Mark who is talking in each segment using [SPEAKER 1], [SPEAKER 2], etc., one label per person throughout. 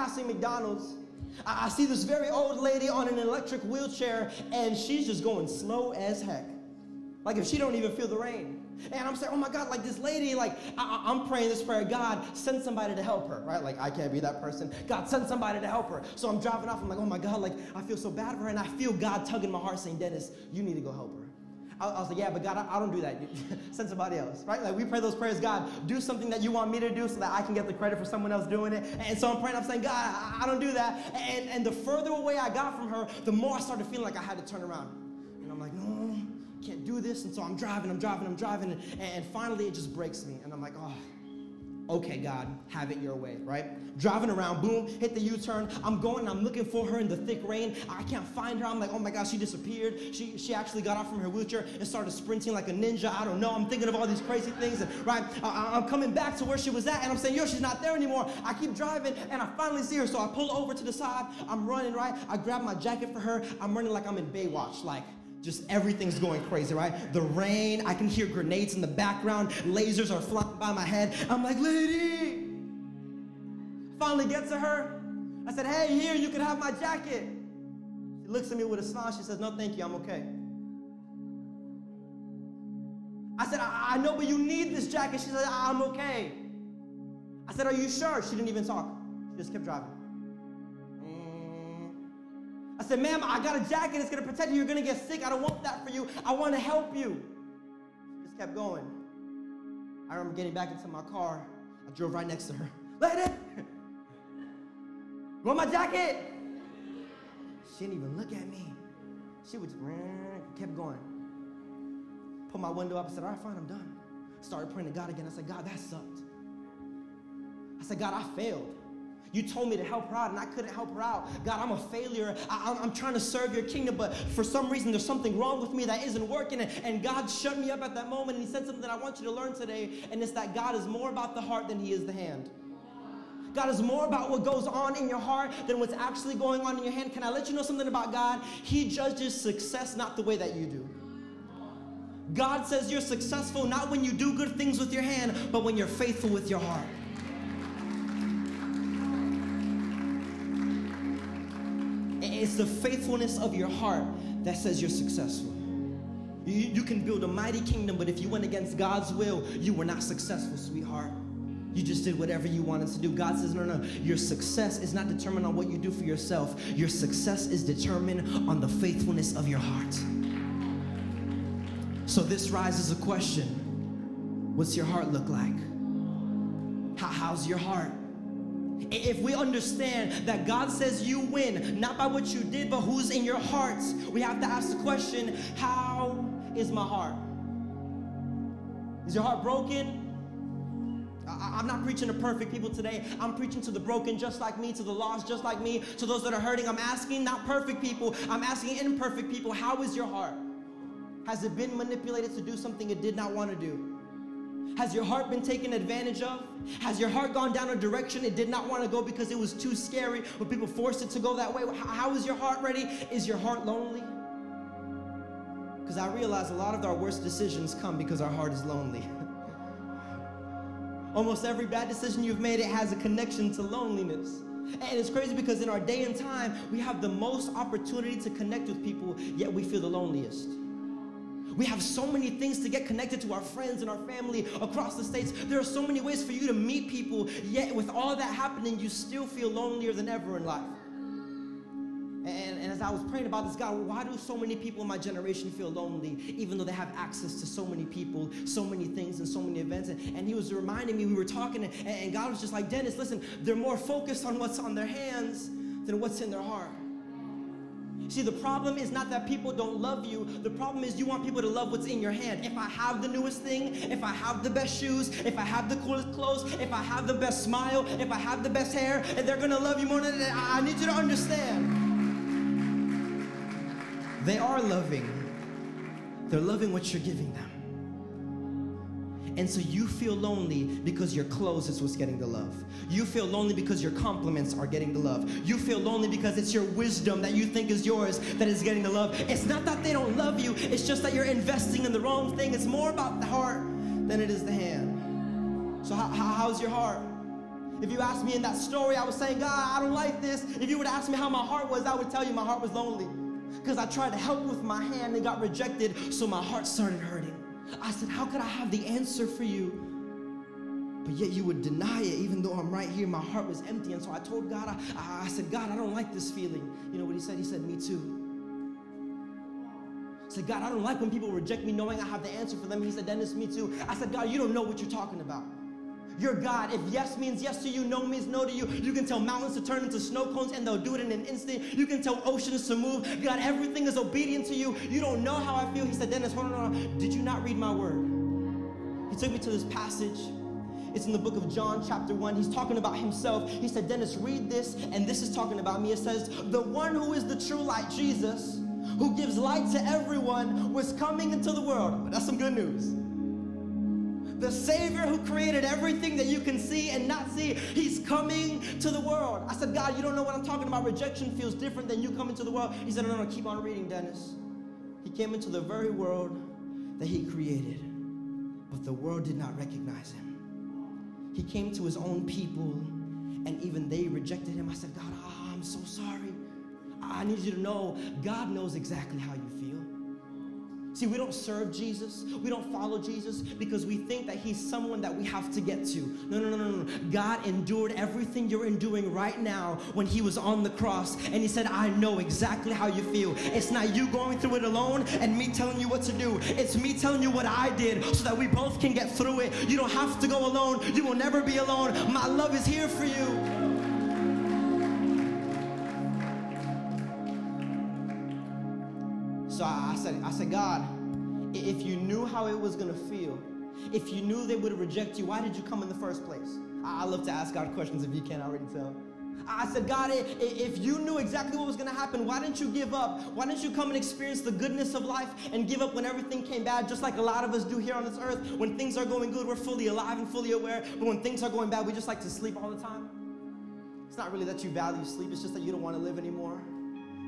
[SPEAKER 1] passing McDonald's. I, I see this very old lady on an electric wheelchair, and she's just going slow as heck. Like if she don't even feel the rain. And I'm saying, oh my God, like this lady, like I, am praying this prayer, God, send somebody to help her, right? Like I can't be that person. God, send somebody to help her. So I'm driving off, I'm like, oh my God, like I feel so bad for her, and I feel God tugging my heart saying, Dennis, you need to go help her. I, was like, yeah, but God, I, I don't do that. send somebody else, right? Like we pray those prayers, God, do something that you want me to do so that I can get the credit for someone else doing it. And so I'm praying, I'm saying, God, I, I don't do that. And, and the further away I got from her, the more I started feeling like I had to turn around. And I'm like, no can't do this. And so I'm driving, I'm driving, I'm driving. And, and finally it just breaks me. And I'm like, oh, okay, God, have it your way, right? Driving around, boom, hit the U-turn. I'm going, I'm looking for her in the thick rain. I can't find her. I'm like, oh my God, she disappeared. She, she actually got off from her wheelchair and started sprinting like a ninja. I don't know. I'm thinking of all these crazy things, and, right? I, I'm coming back to where she was at, and I'm saying, yo, she's not there anymore. I keep driving, and I finally see her, so I pull over to the side. I'm running, right? I grab my jacket for her. I'm running like I'm in Baywatch, like just everything's going crazy, right? The rain, I can hear grenades in the background, lasers are flying by my head. I'm like, lady! Finally get to her. I said, hey, here, you can have my jacket. She looks at me with a smile. She says, no, thank you, I'm okay. I said, I, I know, but you need this jacket. She said, I'm okay. I said, are you sure? She didn't even talk. She just kept driving. I said, ma'am, I got a jacket. It's going to protect you. You're going to get sick. I don't want that for you. I want to help you. Just kept going. I remember getting back into my car. I drove right next to her. Lady, want my jacket? She didn't even look at me. She would just kept going. Put my window up. I said, all right, fine, I'm done. Started praying to God again. I said, God, that sucked. I said, God, I failed. You told me to help her out, and I couldn't help her out. God, I'm a failure. I, am trying to serve your kingdom, but for some reason, there's something wrong with me that isn't working. And, and God shut me up at that moment, and He said something that I want you to learn today, and it's that God is more about the heart than He is the hand. God is more about what goes on in your heart than what's actually going on in your hand. Can I let you know something about God? He judges success not the way that you do. God says you're successful not when you do good things with your hand, but when you're faithful with your heart. It's the faithfulness of your heart that says you're successful. You, you can build a mighty kingdom, but if you went against God's will, you were not successful, sweetheart. You just did whatever you wanted to do. God says, no, no, your success is not determined on what you do for yourself. Your success is determined on the faithfulness of your heart. So this rises a question What's your heart look like? How, how's your heart? If we understand that God says you win, not by what you did, but who's in your hearts, we have to ask the question how is my heart? Is your heart broken? I'm not preaching to perfect people today. I'm preaching to the broken just like me, to the lost just like me, to those that are hurting. I'm asking not perfect people, I'm asking imperfect people, how is your heart? Has it been manipulated to do something it did not want to do? Has your heart been taken advantage of? Has your heart gone down a direction it did not want to go because it was too scary when people forced it to go that way? How is your heart ready? Is your heart lonely? Because I realize a lot of our worst decisions come because our heart is lonely. Almost every bad decision you've made, it has a connection to loneliness. And it's crazy because in our day and time, we have the most opportunity to connect with people, yet we feel the loneliest. We have so many things to get connected to our friends and our family across the states. There are so many ways for you to meet people, yet with all that happening, you still feel lonelier than ever in life. And, and, as I was praying about this, God, why do so many people in my generation feel lonely, even though they have access to so many people, so many things, and so many events? And, and He was reminding me, we were talking, and, and God was just like, Dennis, listen, they're more focused on what's on their hands than what's in their heart. See, the problem is not that people don't love you. The problem is you want people to love what's in your hand. If I have the newest thing, if I have the best shoes, if I have the coolest clothes, if I have the best smile, if I have the best hair, and they're gonna love you more than that, I need you to understand. They are loving. They're loving what you're giving them. And so you feel lonely because your clothes is what's getting the love. You feel lonely because your compliments are getting the love. You feel lonely because it's your wisdom that you think is yours that is getting the love. It's not that they don't love you, it's just that you're investing in the wrong thing. It's more about the heart than it is the hand. So, how, how's your heart? If you asked me in that story, I was saying, God, I don't like this. If you would ask me how my heart was, I would tell you my heart was lonely. Because I tried to help with my hand and got rejected, so my heart started hurting. I said, How could I have the answer for you? But yet you would deny it, even though I'm right here. My heart was empty. And so I told God, I, I said, God, I don't like this feeling. You know what he said? He said, Me too. I said, God, I don't like when people reject me knowing I have the answer for them. He said, Dennis, me too. I said, God, you don't know what you're talking about. You're God. If yes means yes to you, no means no to you, you can tell mountains to turn into snow cones and they'll do it in an instant. You can tell oceans to move. God, everything is obedient to you. You don't know how I feel. He said, Dennis, hold on, hold on. Did you not read my word? He took me to this passage. It's in the book of John, chapter 1. He's talking about himself. He said, Dennis, read this, and this is talking about me. It says, The one who is the true light, Jesus, who gives light to everyone, was coming into the world. That's some good news the Savior who created everything that you can see and not see, He's coming to the world. I said, God, you don't know what I'm talking about. Rejection feels different than you coming to the world. He said, No, no, no, keep on reading, Dennis. He came into the very world that He created, but the world did not recognize Him. He came to His own people, and even they rejected Him. I said, God, oh, I'm so sorry. I need you to know God knows exactly how you feel. See, we don't serve Jesus. We don't follow Jesus because we think that he's someone that we have to get to. No, no, no, no, no. God endured everything you're enduring right now when he was on the cross. And he said, I know exactly how you feel. It's not you going through it alone and me telling you what to do. It's me telling you what I did so that we both can get through it. You don't have to go alone. You will never be alone. My love is here for you. Said, I said, God, if you knew how it was gonna feel, if you knew they would reject you, why did you come in the first place? I, I love to ask God questions if you can't already tell. I said, God, if you knew exactly what was going to happen, why didn't you give up? Why didn't you come and experience the goodness of life and give up when everything came bad, just like a lot of us do here on this earth? When things are going good, we're fully alive and fully aware. But when things are going bad, we just like to sleep all the time. It's not really that you value sleep, it's just that you don't want to live anymore.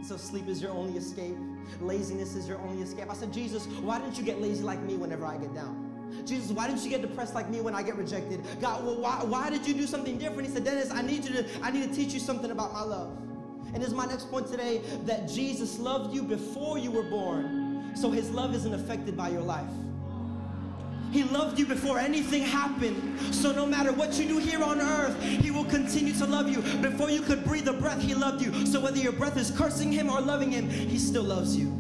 [SPEAKER 1] So sleep is your only escape. Laziness is your only escape. I said, Jesus, why didn't you get lazy like me whenever I get down? Jesus, why didn't you get depressed like me when I get rejected? God, well, why, why did you do something different? He said, Dennis, I need you to, I need to teach you something about my love. And this is my next point today that Jesus loved you before you were born, so his love isn't affected by your life. He loved you before anything happened. So no matter what you do here on earth, He will continue to love you. Before you could breathe a breath, He loved you. So whether your breath is cursing Him or loving Him, He still loves you.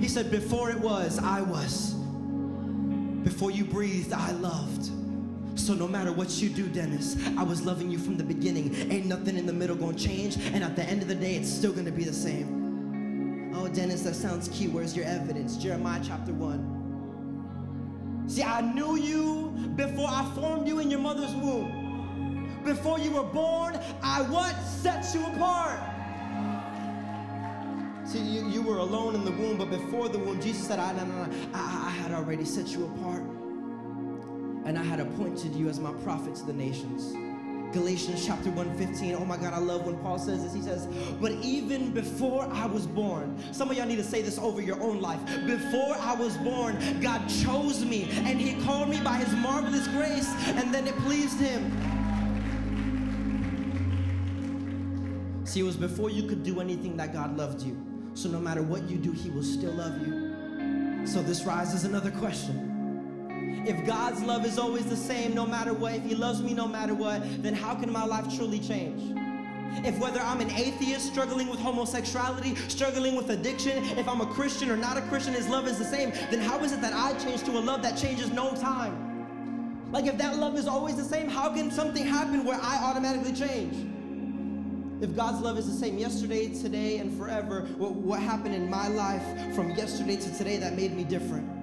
[SPEAKER 1] He said, Before it was, I was. Before you breathed, I loved. So no matter what you do, Dennis, I was loving you from the beginning. Ain't nothing in the middle gonna change, and at the end of the day, it's still gonna be the same. Oh, Dennis, that sounds cute. Where's your evidence? Jeremiah chapter 1. See, I knew you before I formed you in your mother's womb. Before you were born, I what? Set you apart. See, you, you were alone in the womb, but before the womb, Jesus said, I, no, no, no, I, I had already set you apart. And I had appointed you as my prophet to the nations. Galatians chapter 1:15. Oh my God, I love when Paul says this. He says, "But even before I was born, some of y'all need to say this over your own life. Before I was born, God chose me and He called me by His marvelous grace, and then it pleased Him." See, it was before you could do anything that God loved you. So no matter what you do, He will still love you. So this raises another question. If God's love is always the same no matter what, if He loves me no matter what, then how can my life truly change? If whether I'm an atheist struggling with homosexuality, struggling with addiction, if I'm a Christian or not a Christian, His love is the same, then how is it that I change to a love that changes no time? Like if that love is always the same, how can something happen where I automatically change? If God's love is the same yesterday, today, and forever, what happened in my life from yesterday to today that made me different?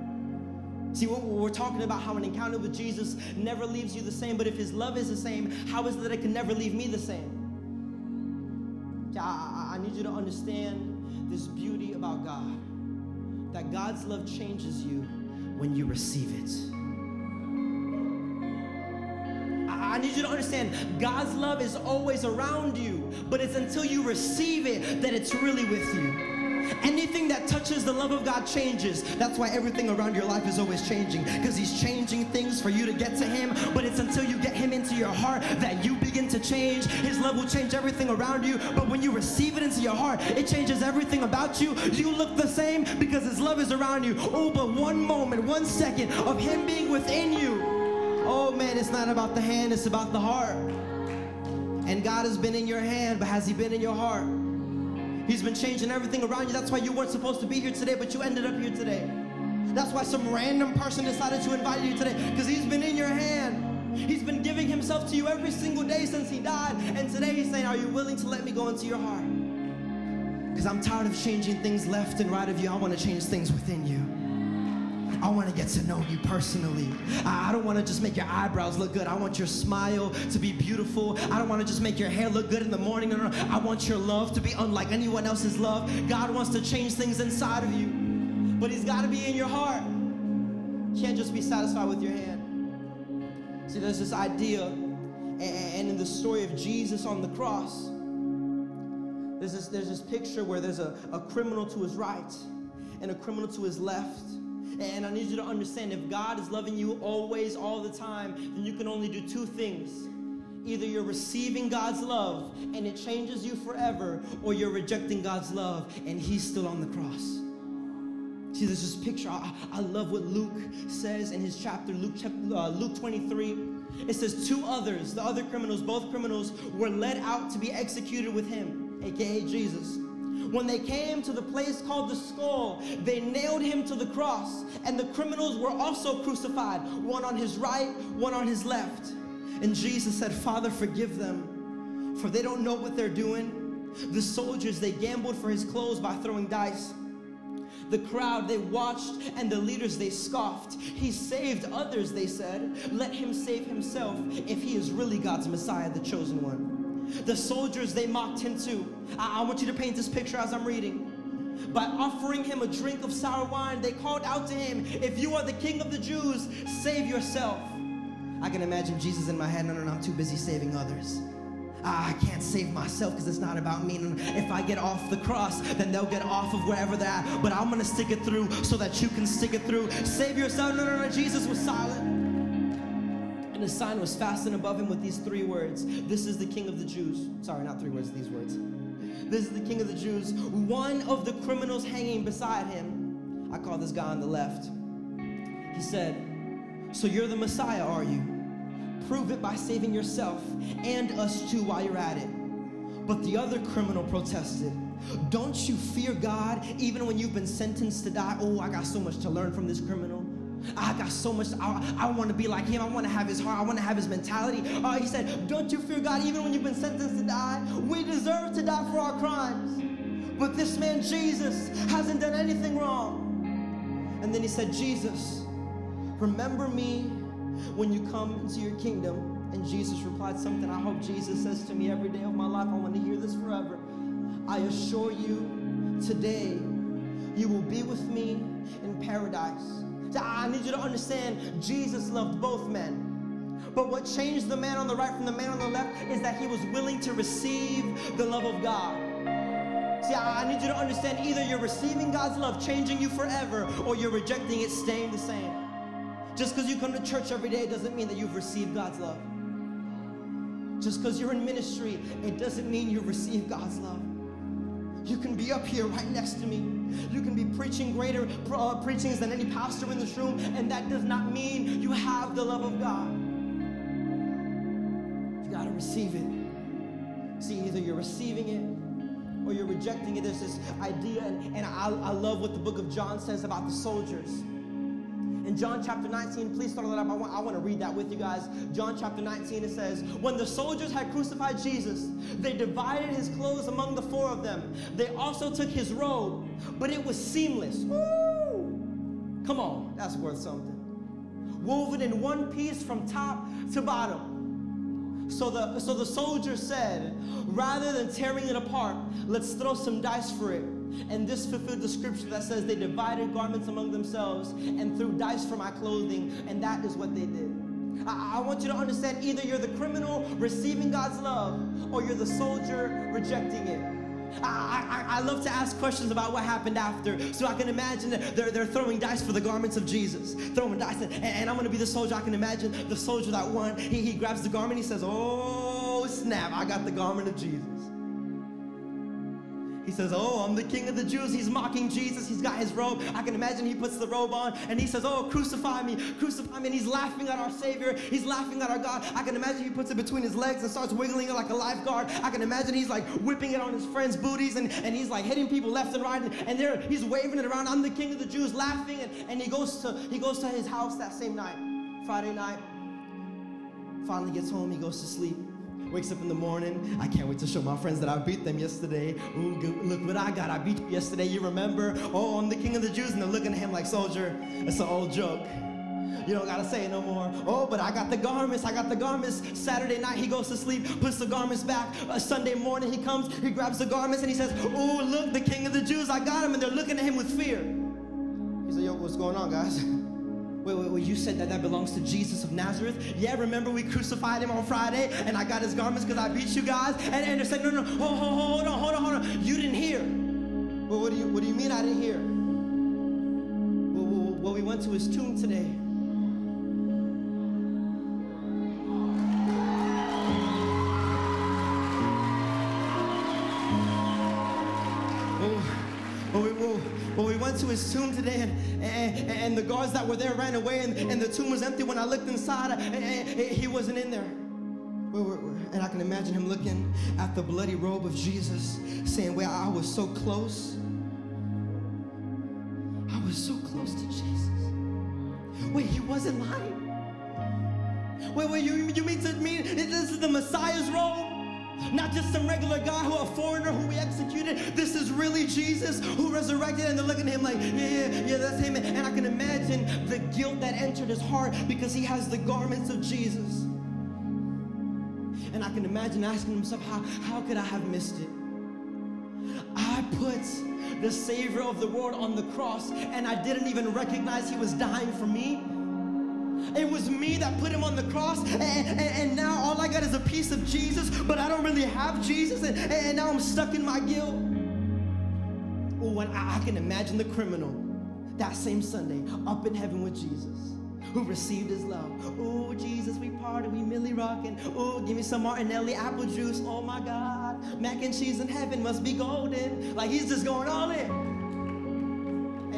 [SPEAKER 1] See, we're talking about how an encounter with Jesus never leaves you the same, but if his love is the same, how is it that it can never leave me the same? I, I need you to understand this beauty about God that God's love changes you when you receive it. I need you to understand God's love is always around you, but it's until you receive it that it's really with you. Anything that touches the love of God changes. That's why everything around your life is always changing because He's changing things for you to get to Him. But it's until you get Him into your heart that you begin to change. His love will change everything around you. But when you receive it into your heart, it changes everything about you. You look the same because His love is around you. Oh, but one moment, one second of Him being within you. Oh man, it's not about the hand, it's about the heart. And God has been in your hand, but has He been in your heart? He's been changing everything around you. That's why you weren't supposed to be here today, but you ended up here today. That's why some random person decided to invite you today, because He's been in your hand. He's been giving Himself to you every single day since He died. And today He's saying, Are you willing to let me go into your heart? Because I'm tired of changing things left and right of you. I want to change things within you. I want to get to know you personally. I don't want to just make your eyebrows look good. I want your smile to be beautiful. I don't want to just make your hair look good in the morning. No, no, no. I want your love to be unlike anyone else's love. God wants to change things inside of you, but He's got to be in your heart. You can't just be satisfied with your hand. See, there's this idea, and in the story of Jesus on the cross, there's this, there's this picture where there's a, a criminal to his right and a criminal to his left. And I need you to understand if God is loving you always, all the time, then you can only do two things. Either you're receiving God's love and it changes you forever, or you're rejecting God's love and He's still on the cross. See, there's this picture. I, I love what Luke says in his chapter, Luke, uh, Luke 23. It says, Two others, the other criminals, both criminals, were led out to be executed with him, aka Jesus. When they came to the place called the skull, they nailed him to the cross, and the criminals were also crucified, one on his right, one on his left. And Jesus said, Father, forgive them, for they don't know what they're doing. The soldiers, they gambled for his clothes by throwing dice. The crowd, they watched, and the leaders, they scoffed. He saved others, they said. Let him save himself if he is really God's Messiah, the chosen one. The soldiers, they mocked him too. I, I want you to paint this picture as I'm reading. By offering him a drink of sour wine, they called out to him, If you are the king of the Jews, save yourself. I can imagine Jesus in my head, no, no, no, I'm too busy saving others. I can't save myself because it's not about me. And if I get off the cross, then they'll get off of wherever they're at. But I'm going to stick it through so that you can stick it through. Save yourself. No, no, no. Jesus was silent. And a sign was fastened above him with these three words This is the King of the Jews. Sorry, not three words, these words. This is the King of the Jews. One of the criminals hanging beside him, I call this guy on the left. He said, So you're the Messiah, are you? Prove it by saving yourself and us too while you're at it. But the other criminal protested. Don't you fear God even when you've been sentenced to die? Oh, I got so much to learn from this criminal. I got so much, I, I want to be like him. I want to have his heart. I want to have his mentality. Uh, he said, Don't you fear God even when you've been sentenced to die? We deserve to die for our crimes. But this man, Jesus, hasn't done anything wrong. And then he said, Jesus, remember me when you come into your kingdom. And Jesus replied something I hope Jesus says to me every day of my life. I want to hear this forever. I assure you, today, you will be with me in paradise. I need you to understand Jesus loved both men. But what changed the man on the right from the man on the left is that he was willing to receive the love of God. See, I need you to understand either you're receiving God's love, changing you forever, or you're rejecting it, staying the same. Just because you come to church every day doesn't mean that you've received God's love. Just because you're in ministry, it doesn't mean you've received God's love. You can be up here right next to me. You can be preaching greater uh, preachings than any pastor in this room, and that does not mean you have the love of God. You got to receive it. See, either you're receiving it or you're rejecting it. There's this idea, and, and I, I love what the book of John says about the soldiers. John chapter 19, please start that up. I want, I want to read that with you guys. John chapter 19, it says, When the soldiers had crucified Jesus, they divided his clothes among the four of them. They also took his robe, but it was seamless. Woo! Come on, that's worth something. Woven in one piece from top to bottom. So the, so the soldier said, rather than tearing it apart, let's throw some dice for it and this fulfilled the scripture that says they divided garments among themselves and threw dice for my clothing, and that is what they did. I, I want you to understand either you're the criminal receiving God's love or you're the soldier rejecting it. I, I, I love to ask questions about what happened after, so I can imagine that they're, they're throwing dice for the garments of Jesus, throwing dice, and, and I'm gonna be the soldier. I can imagine the soldier that won. He, he grabs the garment, he says, Oh, snap, I got the garment of Jesus. He says, Oh, I'm the king of the Jews. He's mocking Jesus. He's got his robe. I can imagine he puts the robe on and he says, Oh, crucify me, crucify me. And he's laughing at our Savior. He's laughing at our God. I can imagine he puts it between his legs and starts wiggling it like a lifeguard. I can imagine he's like whipping it on his friends' booties and, and he's like hitting people left and right. And, and there he's waving it around. I'm the king of the Jews, laughing. And, and he goes to he goes to his house that same night, Friday night. Finally gets home, he goes to sleep. Wakes up in the morning. I can't wait to show my friends that I beat them yesterday. Ooh, look what I got. I beat you yesterday. You remember? Oh, I'm the king of the Jews. And they're looking at him like, soldier, it's an old joke. You don't gotta say it no more. Oh, but I got the garments. I got the garments. Saturday night, he goes to sleep, puts the garments back. Uh, Sunday morning, he comes, he grabs the garments, and he says, Oh, look, the king of the Jews. I got him. And they're looking at him with fear. He said, Yo, what's going on, guys? Wait, wait, wait, you said that that belongs to Jesus of Nazareth? Yeah, remember we crucified him on Friday and I got his garments because I beat you guys? And, and they're no, no, hold, hold, hold on, hold on, hold on. You didn't hear. Well, what do you, what do you mean I didn't hear? Well, well, well, we went to his tomb today. Well, we, well, we went to his tomb today, and, and, and the guards that were there ran away, and, and the tomb was empty. When I looked inside, and, and he wasn't in there. And I can imagine him looking at the bloody robe of Jesus, saying, Well, I was so close. I was so close to Jesus. Wait, he wasn't lying. Wait, wait, you, you mean to me this is the Messiah's robe? Not just some regular guy who a foreigner who we executed. This is really Jesus who resurrected, and they're looking at him like, yeah, yeah, yeah, that's him. And I can imagine the guilt that entered his heart because he has the garments of Jesus. And I can imagine asking himself, how, how could I have missed it? I put the Savior of the world on the cross, and I didn't even recognize he was dying for me. It was me that put him on the cross, and, and, and, now all I got is a piece of Jesus, but I don't really have Jesus, and, and now I'm stuck in my guilt. Oh, and I, I can imagine the criminal that same Sunday up in heaven with Jesus who received his love. Oh, Jesus, we party, we Milly rockin'. Oh, give me some Martinelli apple juice. Oh my God, mac and cheese in heaven must be golden. Like he's just going all in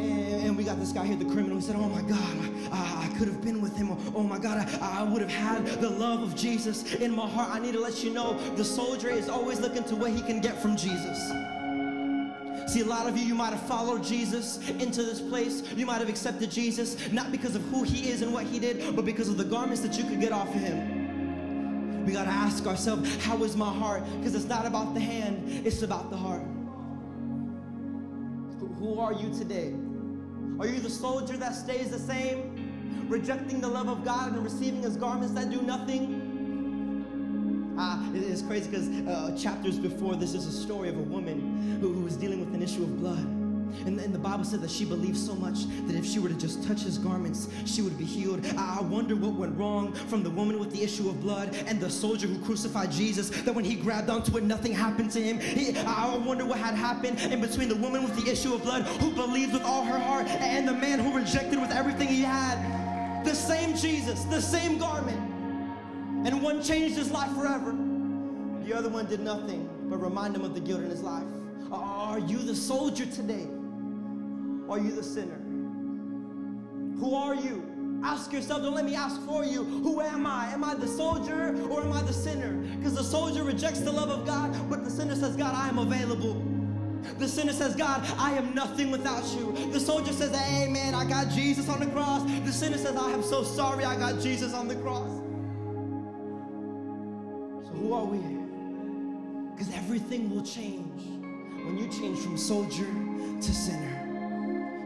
[SPEAKER 1] and we got this guy here, the criminal, He said, Oh my God, I, I could have been with him. Oh my God, I, I would have had the love of Jesus in my heart. I need to let you know the soldier is always looking to what he can get from Jesus. See, a lot of you, you might have followed Jesus into this place. You might have accepted Jesus, not because of who he is and what he did, but because of the garments that you could get off of him. We got to ask ourselves, how is my heart? Because it's not about the hand, it's about the heart. Who are you today? Are you the soldier that stays the same, rejecting the love of God and receiving his garments that do nothing? Ah, it is crazy because uh, chapters before this is a story of a woman who, who was dealing with an issue of blood. And, and, the Bible said that she believed so much that if she were to just touch his garments, she would be healed. I, I wonder what went wrong from the woman with the issue of blood and the soldier who crucified Jesus, that when he grabbed onto it, nothing happened to him. He, I wonder what had happened in between the woman with the issue of blood who believed with all her heart and the man who rejected with everything he had. The same Jesus, the same garment. And one changed his life forever. The other one did nothing but remind him of the guilt in his life. Are you the soldier today? Are you the sinner? Who are you? Ask yourself, don't let me ask for you. Who am I? Am I the soldier or am I the sinner? Because the soldier rejects the love of God, but the sinner says, God, I am available. The sinner says, God, I am nothing without you. The soldier says, man, I got Jesus on the cross. The sinner says, I am so sorry I got Jesus on the cross. So, who are we? Because everything will change when you change from soldier to sinner.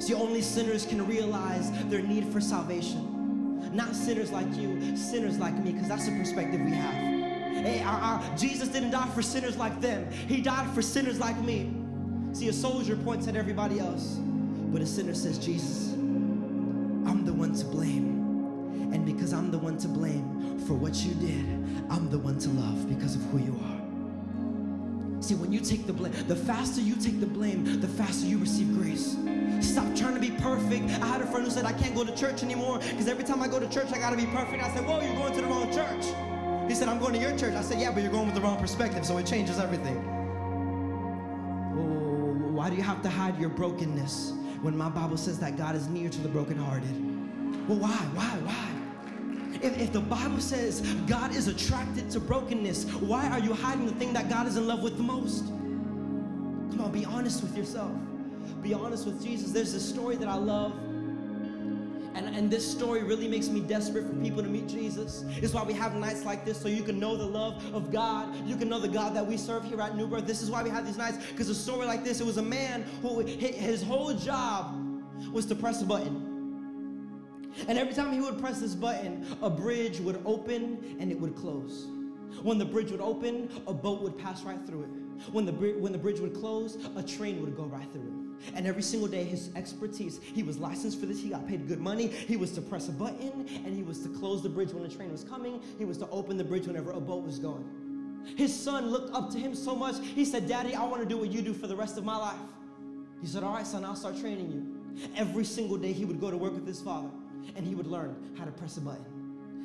[SPEAKER 1] See, only sinners can realize their need for salvation. Not sinners like you, sinners like me, because that's the perspective we have. Hey, our, our, Jesus didn't die for sinners like them, He died for sinners like me. See, a soldier points at everybody else, but a sinner says, Jesus, I'm the one to blame. And because I'm the one to blame for what you did, I'm the one to love because of who you are. See, when you take the blame, the faster you take the blame, the faster you receive grace. Stop trying to be perfect. I had a friend who said, I can't go to church anymore because every time I go to church, I got to be perfect. I said, Whoa, you're going to the wrong church. He said, I'm going to your church. I said, Yeah, but you're going with the wrong perspective, so it changes everything. Oh, why do you have to hide your brokenness when my Bible says that God is near to the brokenhearted? Well, why? Why? Why? If, if, the Bible says God is attracted to brokenness, why are you hiding the thing that God is in love with the most? Come on, be honest with yourself. Be honest with Jesus. There's this story that I love. And, and this story really makes me desperate for people to meet Jesus. It's why we have nights like this so you can know the love of God. You can know the God that we serve here at New Birth. This is why we have these nights because a story like this, it was a man who his whole job was to press a button. And every time he would press this button, a bridge would open and it would close. When the bridge would open, a boat would pass right through it. When the, when the bridge would close, a train would go right through it. And every single day, his expertise, he was licensed for this, he got paid good money. He was to press a button, and he was to close the bridge when a train was coming. He was to open the bridge whenever a boat was going. His son looked up to him so much, he said, Daddy, I want to do what you do for the rest of my life. He said, All right, son, I'll start training you. Every single day, he would go to work with his father and he would learn how to press a button.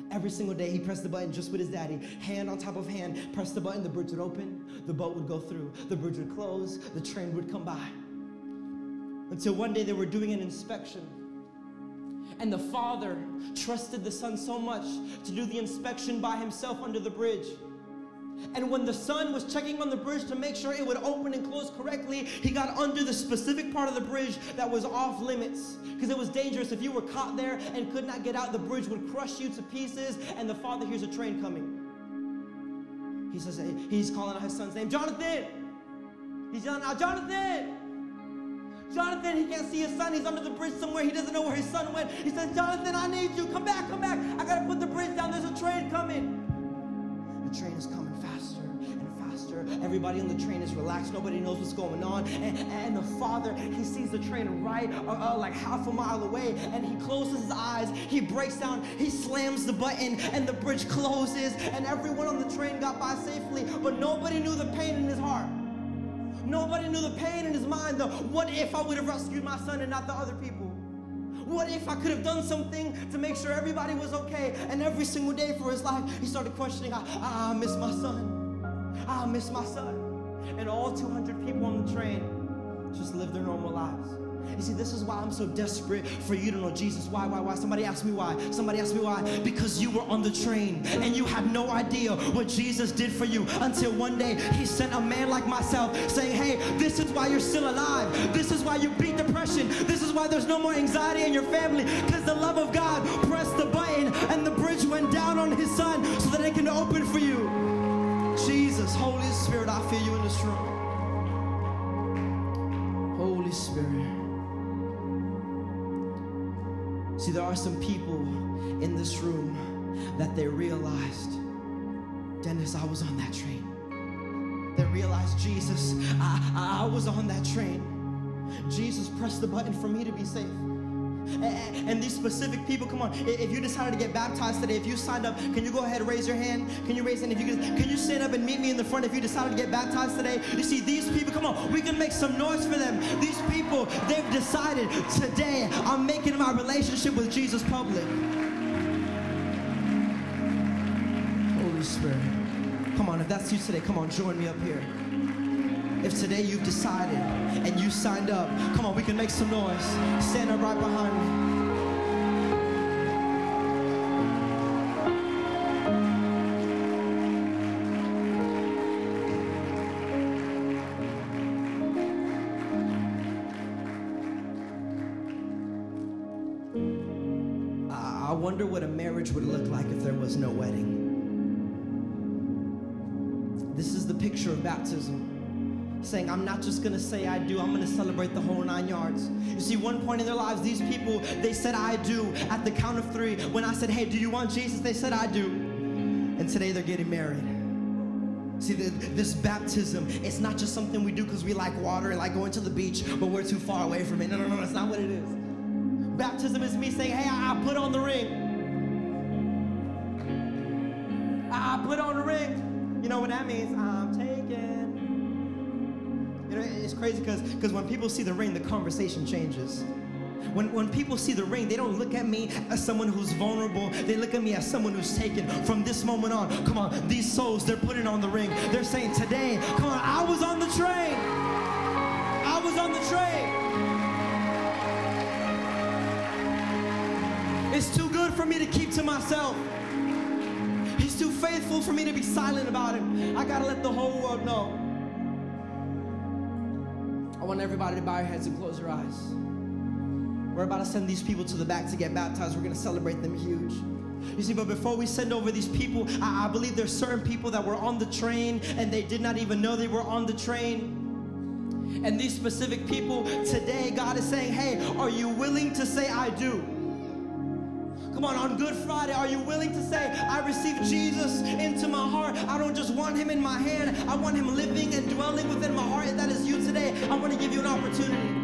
[SPEAKER 1] Every single day, he pressed the button just with his daddy, hand on top of hand, pressed the button, the bridge would open, the boat would go through, the bridge would close, the train would come by. Until one day they were doing an inspection. And the father trusted the son so much to do the inspection by himself under the bridge. And when the son was checking on the bridge to make sure it would open and close correctly, he got under the specific part of the bridge that was off limits because it was dangerous. If you were caught there and could not get out, the bridge would crush you to pieces. And the father hears a train coming. He says, he's calling out his son's name, Jonathan. He's yelling out, Jonathan. Jonathan, he can't see his son. He's under the bridge somewhere. He doesn't know where his son went. He says, Jonathan, I need you. Come back, come back. I got to put the bridge down. There's a train coming. The train is coming faster and faster. Everybody on the train is relaxed. Nobody knows what's going on. And, and the father, he sees the train right uh, uh, like half a mile away. And he closes his eyes. He breaks down. He slams the button and the bridge closes. And everyone on the train got by safely. But nobody knew the pain in his heart. Nobody knew the pain in his mind. The what if I would have rescued my son and not the other people? What if I could have done something to make sure everybody was okay? And every single day for his life, he started questioning, I, I, miss my son. I miss my son. And all 200 people on the train just lived their normal lives. You see, this is why I'm so desperate for you to know Jesus. Why, why, why? Somebody asked me why. Somebody asked me why. Because you were on the train and you had no idea what Jesus did for you until one day he sent a man like myself saying, Hey, this is why you're still alive. This is why you beat depression. This is why there's no more anxiety in your family. Because the love of God pressed the button and the bridge went down on his son so that it can open for you. Jesus, Holy Spirit, I feel you in this room. Holy Spirit. There are some people in this room that they realized, Dennis, I was on that train. They realized, Jesus, I, I was on that train. Jesus pressed the button for me to be safe. And, these specific people, come on, if you decided to get baptized today, if you signed up, can you go ahead and raise your hand? Can you raise hand? If you can, can you stand up and meet me in the front if you decided to get baptized today? You see, these people, come on, we can make some noise for them. These people, they've decided today, I'm making my relationship with Jesus public. Holy Spirit. Come on, if that's you today, come on, join me up here. If today you've decided and you signed up, come on, we can make some noise. Stand up right behind me. I wonder what a marriage would look like if there was no wedding. This is the picture of baptism saying, I'm not just gonna say I do, I'm gonna celebrate the whole nine yards. You see, one point in their lives, these people, they said, I do at the count of three. When I said, Hey, do you want Jesus? They said, I do. And today they're getting married. See, the, this baptism, it's not just something we do because we like water and like going to the beach, but we're too far away from it. No, no, no, that's not what it is. Baptism is me saying, Hey, I, I put on the ring. I, I put on the ring. You know what that means? I'm taken. Crazy because because when people see the ring, the conversation changes. When, when people see the ring, they don't look at me as someone who's vulnerable. They look at me as someone who's taken from this moment on. Come on, these souls, they're putting on the ring. They're saying, Today, come on, I was on the train. I was on the train. It's too good for me to keep to myself. He's too faithful for me to be silent about him. I gotta let the whole world know. I want everybody to bow your heads and close your eyes. We're about to send these people to the back to get baptized. We're gonna celebrate them huge. You see, but before we send over these people, I, I believe there's certain people that were on the train and they did not even know they were on the train. And these specific people today, God is saying, hey, are you willing to say, I do? Come on, on Good Friday, are you willing to say, I receive Jesus into my heart? I don't just want him in my hand, I want him living and dwelling within my heart. If that is you today, I want to give you an opportunity.